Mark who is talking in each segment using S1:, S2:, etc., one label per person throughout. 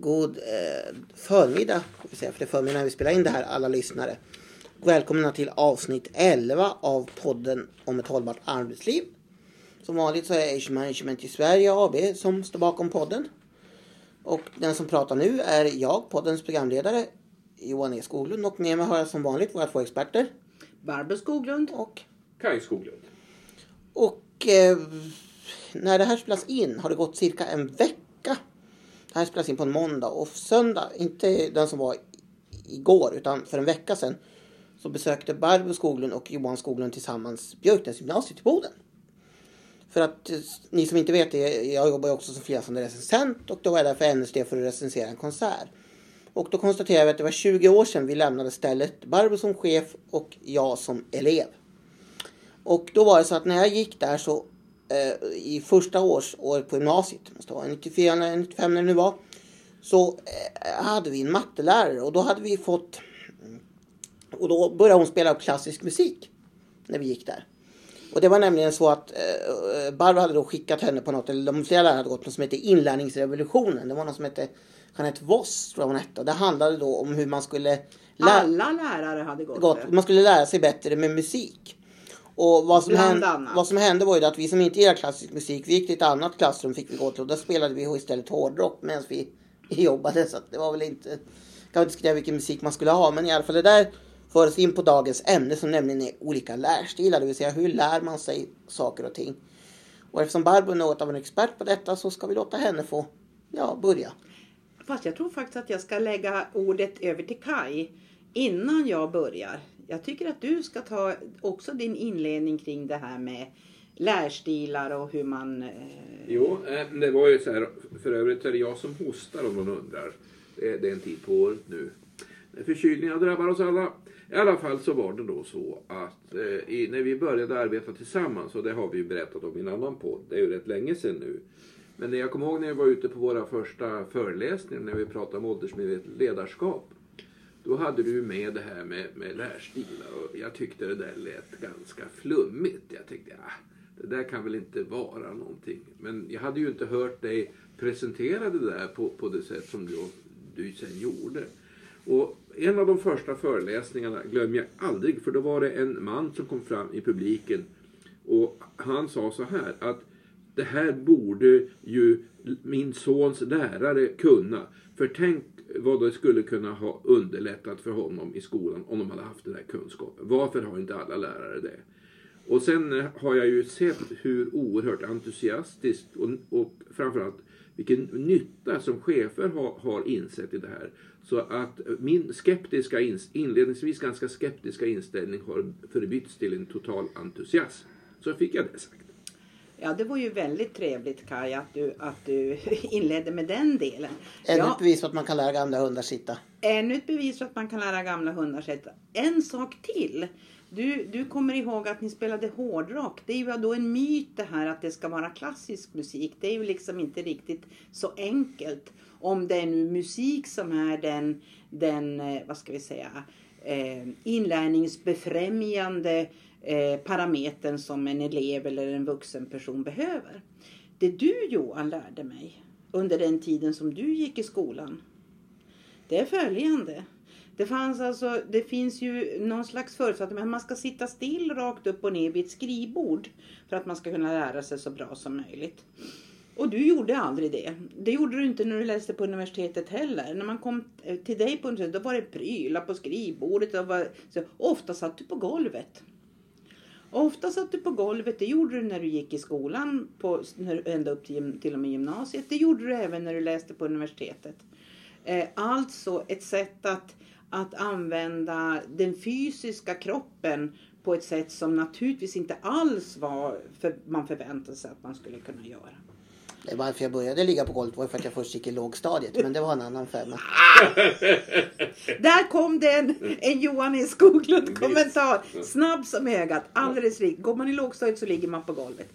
S1: god eh, förmiddag, vi säga, för det är förmiddag när vi spelar in det här, alla lyssnare. Välkomna till avsnitt 11 av podden om ett hållbart arbetsliv. Som vanligt så är Age Management i Sverige AB som står bakom podden. Och den som pratar nu är jag, poddens programledare, Johan E Skoglund. Och med mig har jag som vanligt våra två experter.
S2: Barbro Skoglund.
S1: Och,
S3: Kaj Skoglund.
S1: och eh, när det här spelas in har det gått cirka en vecka. Det här spelas in på en måndag och söndag, inte den som var igår utan för en vecka sedan, så besökte Barbro Skoglund och Johan Skoglund tillsammans Björknäsgymnasiet i Boden. För att eh, ni som inte vet det, jag jobbar ju också som frilansande recensent och då var jag där för NSD för att recensera en konsert. Och då konstaterade vi att det var 20 år sedan vi lämnade stället, Barbro som chef och jag som elev. Och då var det så att när jag gick där så eh, i första års år på gymnasiet, måste vara 94 eller 95 när det nu var, så eh, hade vi en mattelärare och då hade vi fått och då började hon spela upp klassisk musik när vi gick där. Och det var nämligen så att eh, Barbro hade då skickat henne på något, eller de flera lärare hade gått något som hette inlärningsrevolutionen. Det var något som hette Jeanette Voss, tror jag hon hette. Och det handlade då om hur man skulle lä-
S2: Alla lärare hade gått,
S1: gått,
S2: det.
S1: man skulle lära sig bättre med musik. Och vad som, hände,
S2: annat.
S1: vad som hände var ju att vi som inte gillar klassisk musik, vi gick till ett annat klassrum fick vi gå till och där spelade vi istället hårdrock medan vi jobbade. Så det var väl inte, kan vi diskutera vilken musik man skulle ha men i alla fall det där för oss in på dagens ämne som nämligen är olika lärstilar, det vill säga hur lär man sig saker och ting. Och eftersom Barbro är något av en expert på detta så ska vi låta henne få ja, börja.
S2: Fast jag tror faktiskt att jag ska lägga ordet över till Kai innan jag börjar. Jag tycker att du ska ta också din inledning kring det här med lärstilar och hur man... Eh,
S3: Jo, eh, det var ju så här. För övrigt är det jag som hostar om någon undrar. Det är, en tid på året nu. Förkylningar drabbar oss alla. I alla fall så var det då så att eh, när vi började arbeta tillsammans, och det har vi ju berättat om i en annan podd, det är ju rätt länge sedan nu. Men när jag kommer ihåg när vi var ute på våra första föreläsningar när vi pratade om åldersmedvetet ledarskap. Då hade du med det här med, med lärstilar och jag tyckte det där lät ganska flummigt. Jag tänkte, ja, det där kan väl inte vara någonting. Men jag hade ju inte hört dig presentera det där på, på det sätt som du, du sen gjorde. Och en av de första föreläsningarna glömmer jag aldrig för då var det en man som kom fram i publiken och han sa så här att det här borde ju min sons lärare kunna. För tänk vad det skulle kunna ha underlättat för honom i skolan om de hade haft den här kunskapen. Varför har inte alla lärare det? Och sen eh, har jag ju sett hur oerhört entusiastiskt och, och framförallt vilken nytta som chefer har, har insett i det här. Så att min skeptiska, ins- inledningsvis ganska skeptiska inställning har förbytts till en total entusiasm. Så fick jag det sagt
S2: ja, det var ju väldigt trevligt Kai att du, att du inledde med den delen.
S1: Ännu
S2: Ja,
S1: ett bevis på att man kan lära gamla hundar sitta.
S2: Ännu ett bevis för att man kan lära gamla hundar sätta. En sak till. Du, du kommer ihåg att ni spelade hårdrock. Det är ju då en myt det här att det ska vara klassisk musik. Det är ju liksom inte riktigt så enkelt. Om det är nu musik som är den, den eh, vad ska vi säga, eh, inlärningsbefrämjande eh, parametern som en elev eller en vuxen person behöver. Det du Johan lärde mig under den tiden som du gick i skolan det är följande. Det, fanns alltså, det finns ju någon slags förutsättning att man ska sitta still rakt upp och ner vid ett skrivbord för att man ska kunna lära sig så bra som möjligt. Och du gjorde aldrig det. Det gjorde du inte när du läste på universitetet heller. När man kom eh, till dig på universitetet då var det prylar på skrivbordet. Och var, så, ofta satt du på golvet. Ofta satt du på golvet, det gjorde du när du gick i skolan, på, när, ända upp till, till och med gymnasiet. Det gjorde du även när du läste på universitetet. Eh, alltså ett sätt att, att använda den fysiska kroppen på ett sätt som naturligtvis inte alls var för man förväntade sig att man skulle kunna göra.
S1: Det varför jag började ligga på golvet var för att jag först gick i lågstadiet. Men det var en annan femma.
S2: Där kom det en, en Johan E Skoglund kommentar. Snabb som ögat, alldeles rik. Går man i lågstadiet så ligger man på golvet.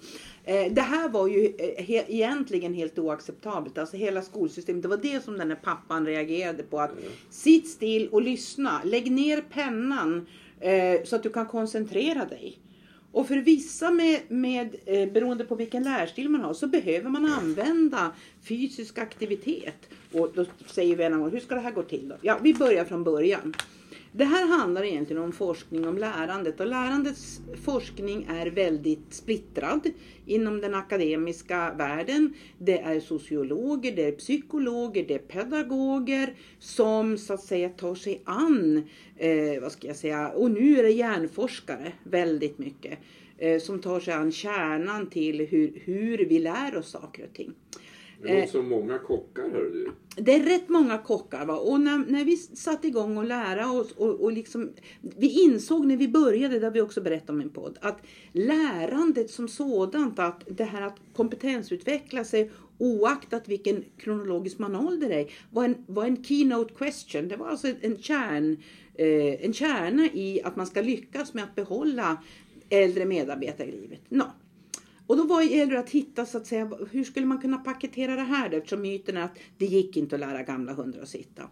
S2: Eh, det här var ju eh, he, egentligen helt oacceptabelt. Alltså hela skolsystemet. Det var det som den här pappan reagerade på. Att sitt still och lyssna. Lägg ner pennan eh, så att du kan koncentrera dig. Och för vissa, med, med, eh, beroende på vilken lärstil man har, så behöver man använda fysisk aktivitet. Och då säger vi en hur ska det här gå till då? Ja, vi börjar från början. Det här handlar egentligen om forskning om lärandet och lärandets forskning är väldigt splittrad inom den akademiska världen. Det är sociologer, det är psykologer, det är pedagoger som så att säga tar sig an, eh, vad ska jag säga, och nu är det hjärnforskare väldigt mycket eh, som tar sig an kärnan till hur, hur vi lär oss saker och ting.
S3: Det låter som många kockar hör du.
S2: Det är rätt många kockar. Va? Och när, när vi satte igång och lära oss och, och liksom, vi insåg när vi började, det har vi också berättat om i en podd, att lärandet som sådant, att det här att kompetensutveckla sig oaktat vilken kronologisk manual det är, var en, var en keynote question. Det var alltså en, kärn, eh, en kärna i att man ska lyckas med att behålla äldre medarbetare i livet. No. Och då var det att hitta så att säga, hur skulle man kunna paketera det här då? Eftersom myten är att det gick inte att lära gamla hundar att sitta.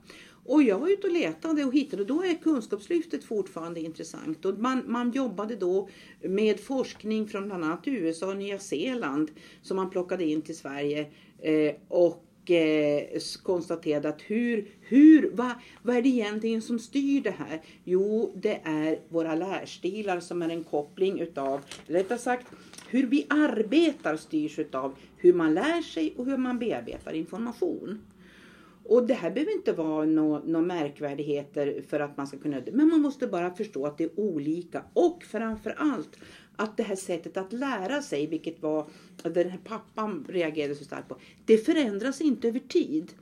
S2: Och jag var ute och letade och hittade och då är Kunskapslyftet fortfarande intressant. Och man, man jobbade då med forskning från bland annat USA och Nya Zeeland som man plockade in till Sverige. Eh, och eh, konstaterade att hur, hur, vad, vad är det egentligen som styr det här? Jo, det är våra lärstilar som är en koppling utav, rättare sagt, hur vi arbetar styrs av hur man lär sig och hur man bearbetar information. Och det här behöver inte vara några no märkvärdigheter för att man ska kunna Men man måste bara förstå att det är olika. Och framförallt, att det här sättet att lära sig, vilket var den här pappan reagerade så starkt på. Det förändras inte över tid.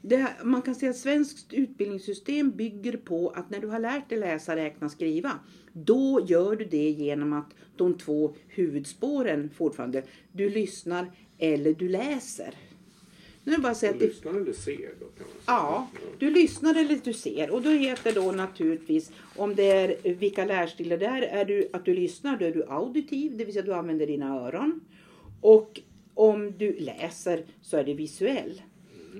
S2: Det, man kan säga att svenskt utbildningssystem bygger på att när du har lärt dig läsa, räkna, skriva. Då gör du det genom att de två huvudspåren fortfarande, du lyssnar eller du läser.
S3: Nu det bara att säga du att lyssnar eller ser då? Kan man säga.
S2: Ja, du lyssnar eller du ser. Och då heter då naturligtvis, om det är vilka lärstilar det är, är du att du lyssnar, då är du auditiv, det vill säga du använder dina öron. Och om du läser så är det visuell.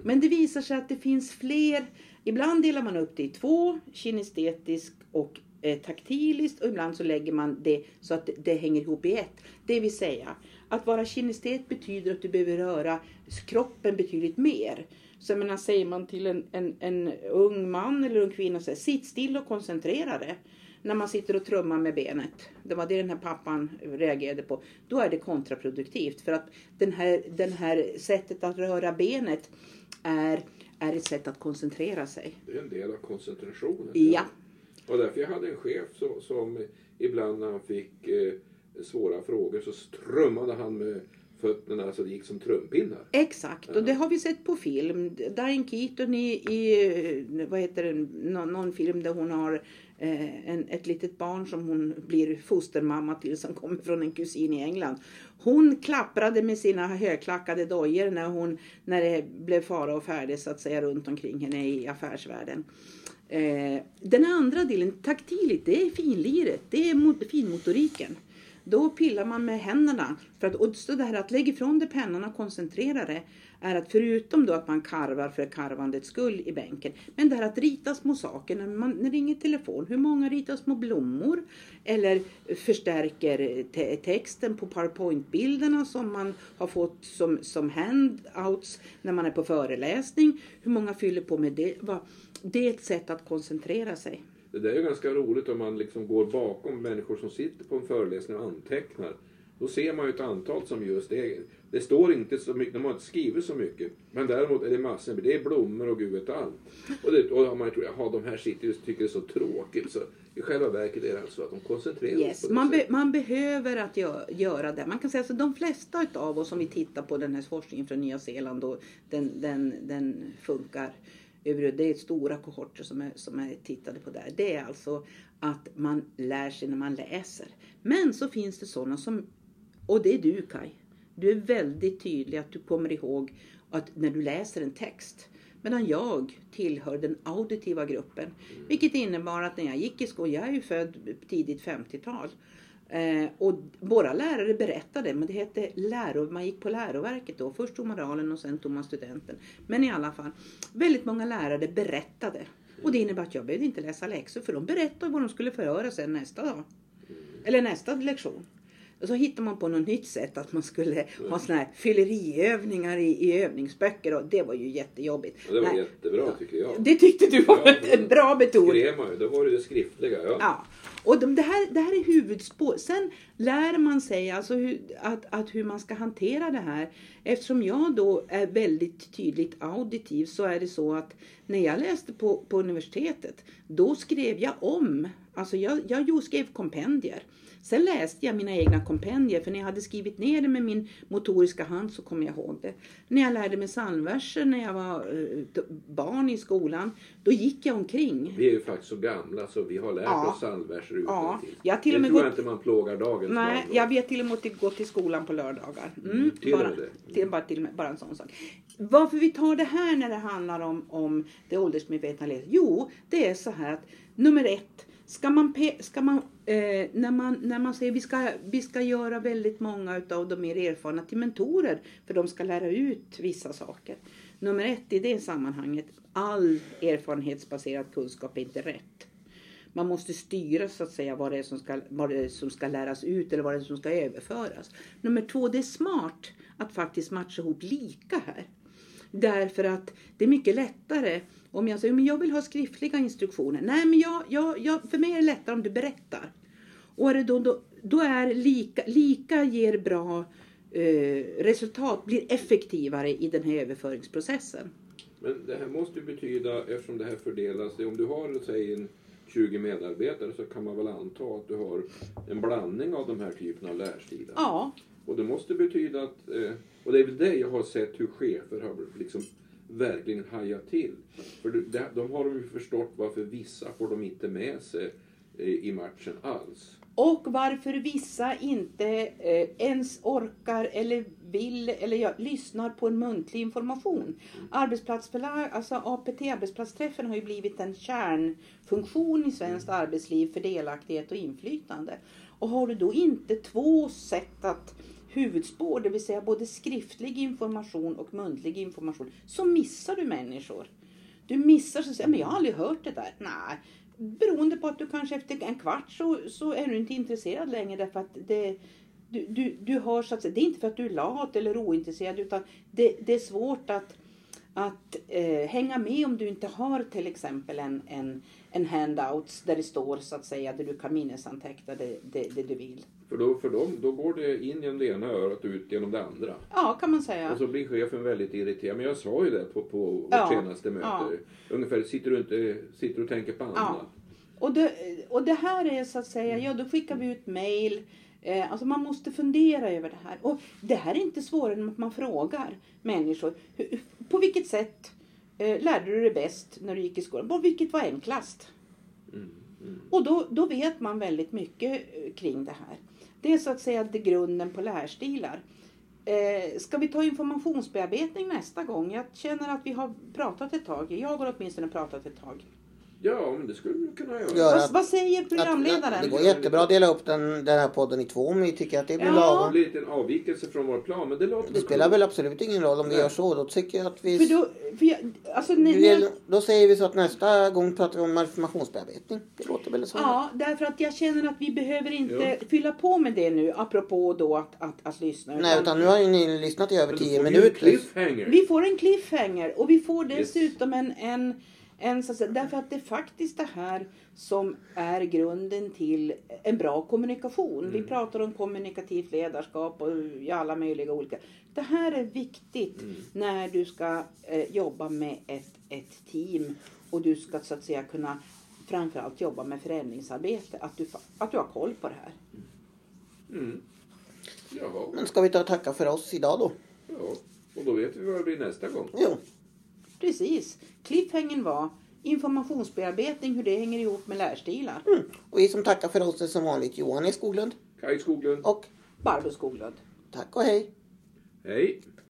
S2: Men det visar sig att det finns fler. Ibland delar man upp det i två, kinestetisk och eh, taktiliskt och ibland så lägger man det så att det hänger ihop i ett. Det vill säga att vara kinestet betyder att du behöver röra kroppen betydligt mer. Så jag menar, säger man till en, en, en ung man eller ung kvinna, så här, sitt still och koncentrera dig när man sitter och trummar med benet. Det var det den här pappan reagerade på. Då är det kontraproduktivt för att den här, den här sättet att röra benet är, är ett sätt att koncentrera sig.
S3: Det är en del av koncentrationen.
S2: Ja.
S3: Och därför jag hade en chef som, som ibland när han fick eh, svåra frågor så strummade han med fötterna så det gick som trumpinnar.
S2: Exakt, och det har vi sett på film. Diane Keaton i, i vad heter det, någon, någon film där hon har Eh, en, ett litet barn som hon blir fostermamma till som kommer från en kusin i England. Hon klapprade med sina högklackade dojor när, hon, när det blev fara och färde så att säga runt omkring henne i affärsvärlden. Eh, den andra delen, taktiligt, det är finliret, det är finmotoriken. Då pillar man med händerna. För att, och så det här att lägga ifrån dig pennan och koncentrera det är att förutom då att man karvar för karvandets skull i bänken. Men det här att rita små saker när man ringer telefon. Hur många ritar små blommor? Eller förstärker te texten på powerpoint-bilderna som man har fått som, som handouts när man är på föreläsning. Hur många fyller på med det? Det är ett sätt att koncentrera sig.
S3: Det där är ganska roligt om man liksom går bakom människor som sitter på en föreläsning och antecknar. Då ser man ju ett antal som just det. Det står inte så mycket, de har inte skrivit så mycket. Men däremot är det massor, det är blommor och gud vet allt. Och, det, och man tror, jaha de här sitter och tycker det är så tråkigt. Så i själva verket är det alltså att de koncentrerar
S2: yes, sig på man, be, man behöver att gö göra det. Man kan säga att de flesta av oss som vi tittar på den här forskningen från Nya Zeeland och den, den, den funkar det är stora kohorter som är, som är tittade på där. Det är alltså att man lär sig när man läser. Men så finns det sådana som, och det är du Kai. Du är väldigt tydlig att du kommer ihåg att när du läser en text. Medan jag tillhör den auditiva gruppen. Vilket innebar att när jag gick i skolan, jag är ju född tidigt 50-tal. Eh, och våra lärare berättade, men det hette läro, man gick på läroverket då. Först tog man moralen och sen tog man studenten. Men i alla fall, väldigt många lärare berättade. Och det innebär att jag behövde inte läsa läxor för de berättade vad de skulle förhöra sen nästa dag. Eller nästa lektion. Och så hittade man på något nytt sätt att man skulle ha såna här fylleriövningar i, i övningsböcker och det var ju jättejobbigt.
S3: Ja, det var
S2: Nej,
S3: jättebra tycker jag.
S2: det tyckte du var
S3: Ja,
S2: en bra metod.
S3: skrev man ju, då var det det skriftliga. Ja.
S2: Ja. Och de, det, här, det här är huvudspår. Sen lär man sig alltså hur, att, att hur man ska hantera det här. Eftersom jag då är väldigt tydligt auditiv så är det så att när jag läste på, på universitetet då skrev jag om. Alltså jag, jag skrev kompendier. Sen läste jag mina egna kompendier för när jag hade skrivit ner det med min motoriska hand så kommer jag ihåg det. När jag lärde mig psalmverser när jag var eh, t- barn i skolan då gick jag omkring.
S3: Vi är ju faktiskt så gamla så vi har lärt
S2: Ja.
S3: oss psalmverser utan
S2: Ja, jag till och
S3: det
S2: med
S3: tror
S2: gått-
S3: jag inte man plågar dagens
S2: Nej,
S3: barn
S2: jag vet till och med att gå till skolan på lördagar. Mm,
S3: Mm, till
S2: bara,
S3: det.
S2: till, bara, till med, bara en sån sak. Varför vi tar det här när det handlar om, om det åldersmedvetna livet? Jo, det är så här att nummer ett, ska man, ska man, eh, när, man när man säger vi ska, vi ska göra väldigt många av de mer erfarna till mentorer för de ska lära ut vissa saker. Nummer ett i det sammanhanget, all erfarenhetsbaserad kunskap är inte rätt. Man måste styra så att säga vad det är som ska, vad det är som ska läras ut eller vad det är som ska överföras. Nummer två, det är smart att faktiskt matcha ihop lika här. Därför att det är mycket lättare om jag säger men jag vill ha skriftliga instruktioner. Nej, men jag, jag, jag, för mig är det lättare om du berättar. Och är det då, då, då är lika, lika ger bra eh, resultat, blir effektivare i den här överföringsprocessen.
S3: Men det här måste ju betyda, eftersom det här fördelas, om du har säg en 20 medarbetare så kan man väl anta att du har en blandning av de här typerna av lärstilar.
S2: Ja,
S3: Och det måste betyda att, eh, och det är väl det jag har sett hur chefer har liksom verkligen hajat till. För det- de har ju förstått varför vissa får de inte med sig eh, i matchen alls.
S2: Och varför vissa inte eh, ens orkar eller vill eller ja, lyssnar på en muntlig information. Arbetsplatsförlag, alltså APT, arbetsplatsträffen, har ju blivit en kärnfunktion i svenskt arbetsliv för delaktighet och inflytande. Och har du då inte två sätt att huvudspår, det vill säga både skriftlig information och muntlig information, så missar du människor. Du missar så säger men jag har aldrig hört det där. Nej, beroende på att du kanske efter en kvart så, så är du inte intresserad längre därför att det, du, du, du har så att säga, det är inte för att du är lat eller ointresserad utan det, det är svårt att, att eh, hänga med om du inte har till exempel en, en, en handouts där det står så att säga där du kan minnesanteckna det, det, det du vill.
S3: För då, för dem, då går det in genom det ena örat och ut genom det andra.
S2: Ja, kan man säga.
S3: Och så blir chefen väldigt irriterad. Men jag sa ju det på, på vårt
S2: Ja,
S3: senaste möte.
S2: ja.
S3: Ungefär, sitter du inte sitter och tänker på annat?
S2: Ja. Och det, och det här är så att säga, ja då skickar vi ut mail. Eh, alltså man måste fundera över det här. Och det här är inte svårare än att man frågar människor. Hur, på vilket sätt eh, lärde du dig bäst när du gick i skolan? På vilket var enklast?
S3: Mm, mm.
S2: Och då, då vet man väldigt mycket eh, kring det här. Det är så att säga det grunden på lärstilar. Eh, ska vi ta informationsbearbetning nästa gång? Jag känner att vi har pratat ett tag. Jag har åtminstone pratat ett tag.
S3: Ja, men det skulle du kunna göra.
S1: Ja.
S2: Vad, vad säger
S1: Att,
S2: programledaren?
S1: det går jättebra att dela upp den, den här podden i två om ni tycker att det blir
S2: Ja.
S3: Det
S1: lagom.
S3: blir lite en avvikelse från vår plan, men det låter
S1: Det spelar väl absolut ingen roll om vi
S3: Nej.
S1: gör så. Då tycker jag att vi...
S2: För då, för jag, alltså,
S1: Det
S2: när,
S1: gäller- Då säger vi så att nästa gång pratar vi om informationsbearbetning. Det låter väl så.
S2: ja, därför att jag känner att vi behöver inte fylla på med det nu, apropå då att, att, att lyssna.
S1: Nej, utan nu har ju ni lyssnat i över tio
S3: får vi ju en
S1: minuter.
S3: cliffhanger.
S2: Vi får en cliffhanger och vi får
S3: Yes.
S2: dessutom en, en, en så att säga, därför att det är faktiskt det här som är grunden till en bra kommunikation. Vi
S3: Mm.
S2: pratar om kommunikativt ledarskap och i alla möjliga olika. Det här är viktigt
S3: Mm.
S2: när du ska eh, jobba med ett, ett team och du ska så att säga kunna framförallt jobba med förändringsarbete. Att du, att du har koll på det här.
S3: Mm. Jaha,
S1: Men ska vi ta och tacka för oss idag då?
S3: ja. Och då vet vi vad det blir nästa gång.
S1: Jo.
S2: Precis. Cliffhangern var informationsbearbetning, hur det hänger ihop med lärstilar.
S1: Mm. Och vi som tackar för oss är som vanligt Johan E Skoglund.
S3: Kaj Skoglund.
S1: Och
S2: Barbro Skoglund.
S1: tack och hej.
S3: Hej.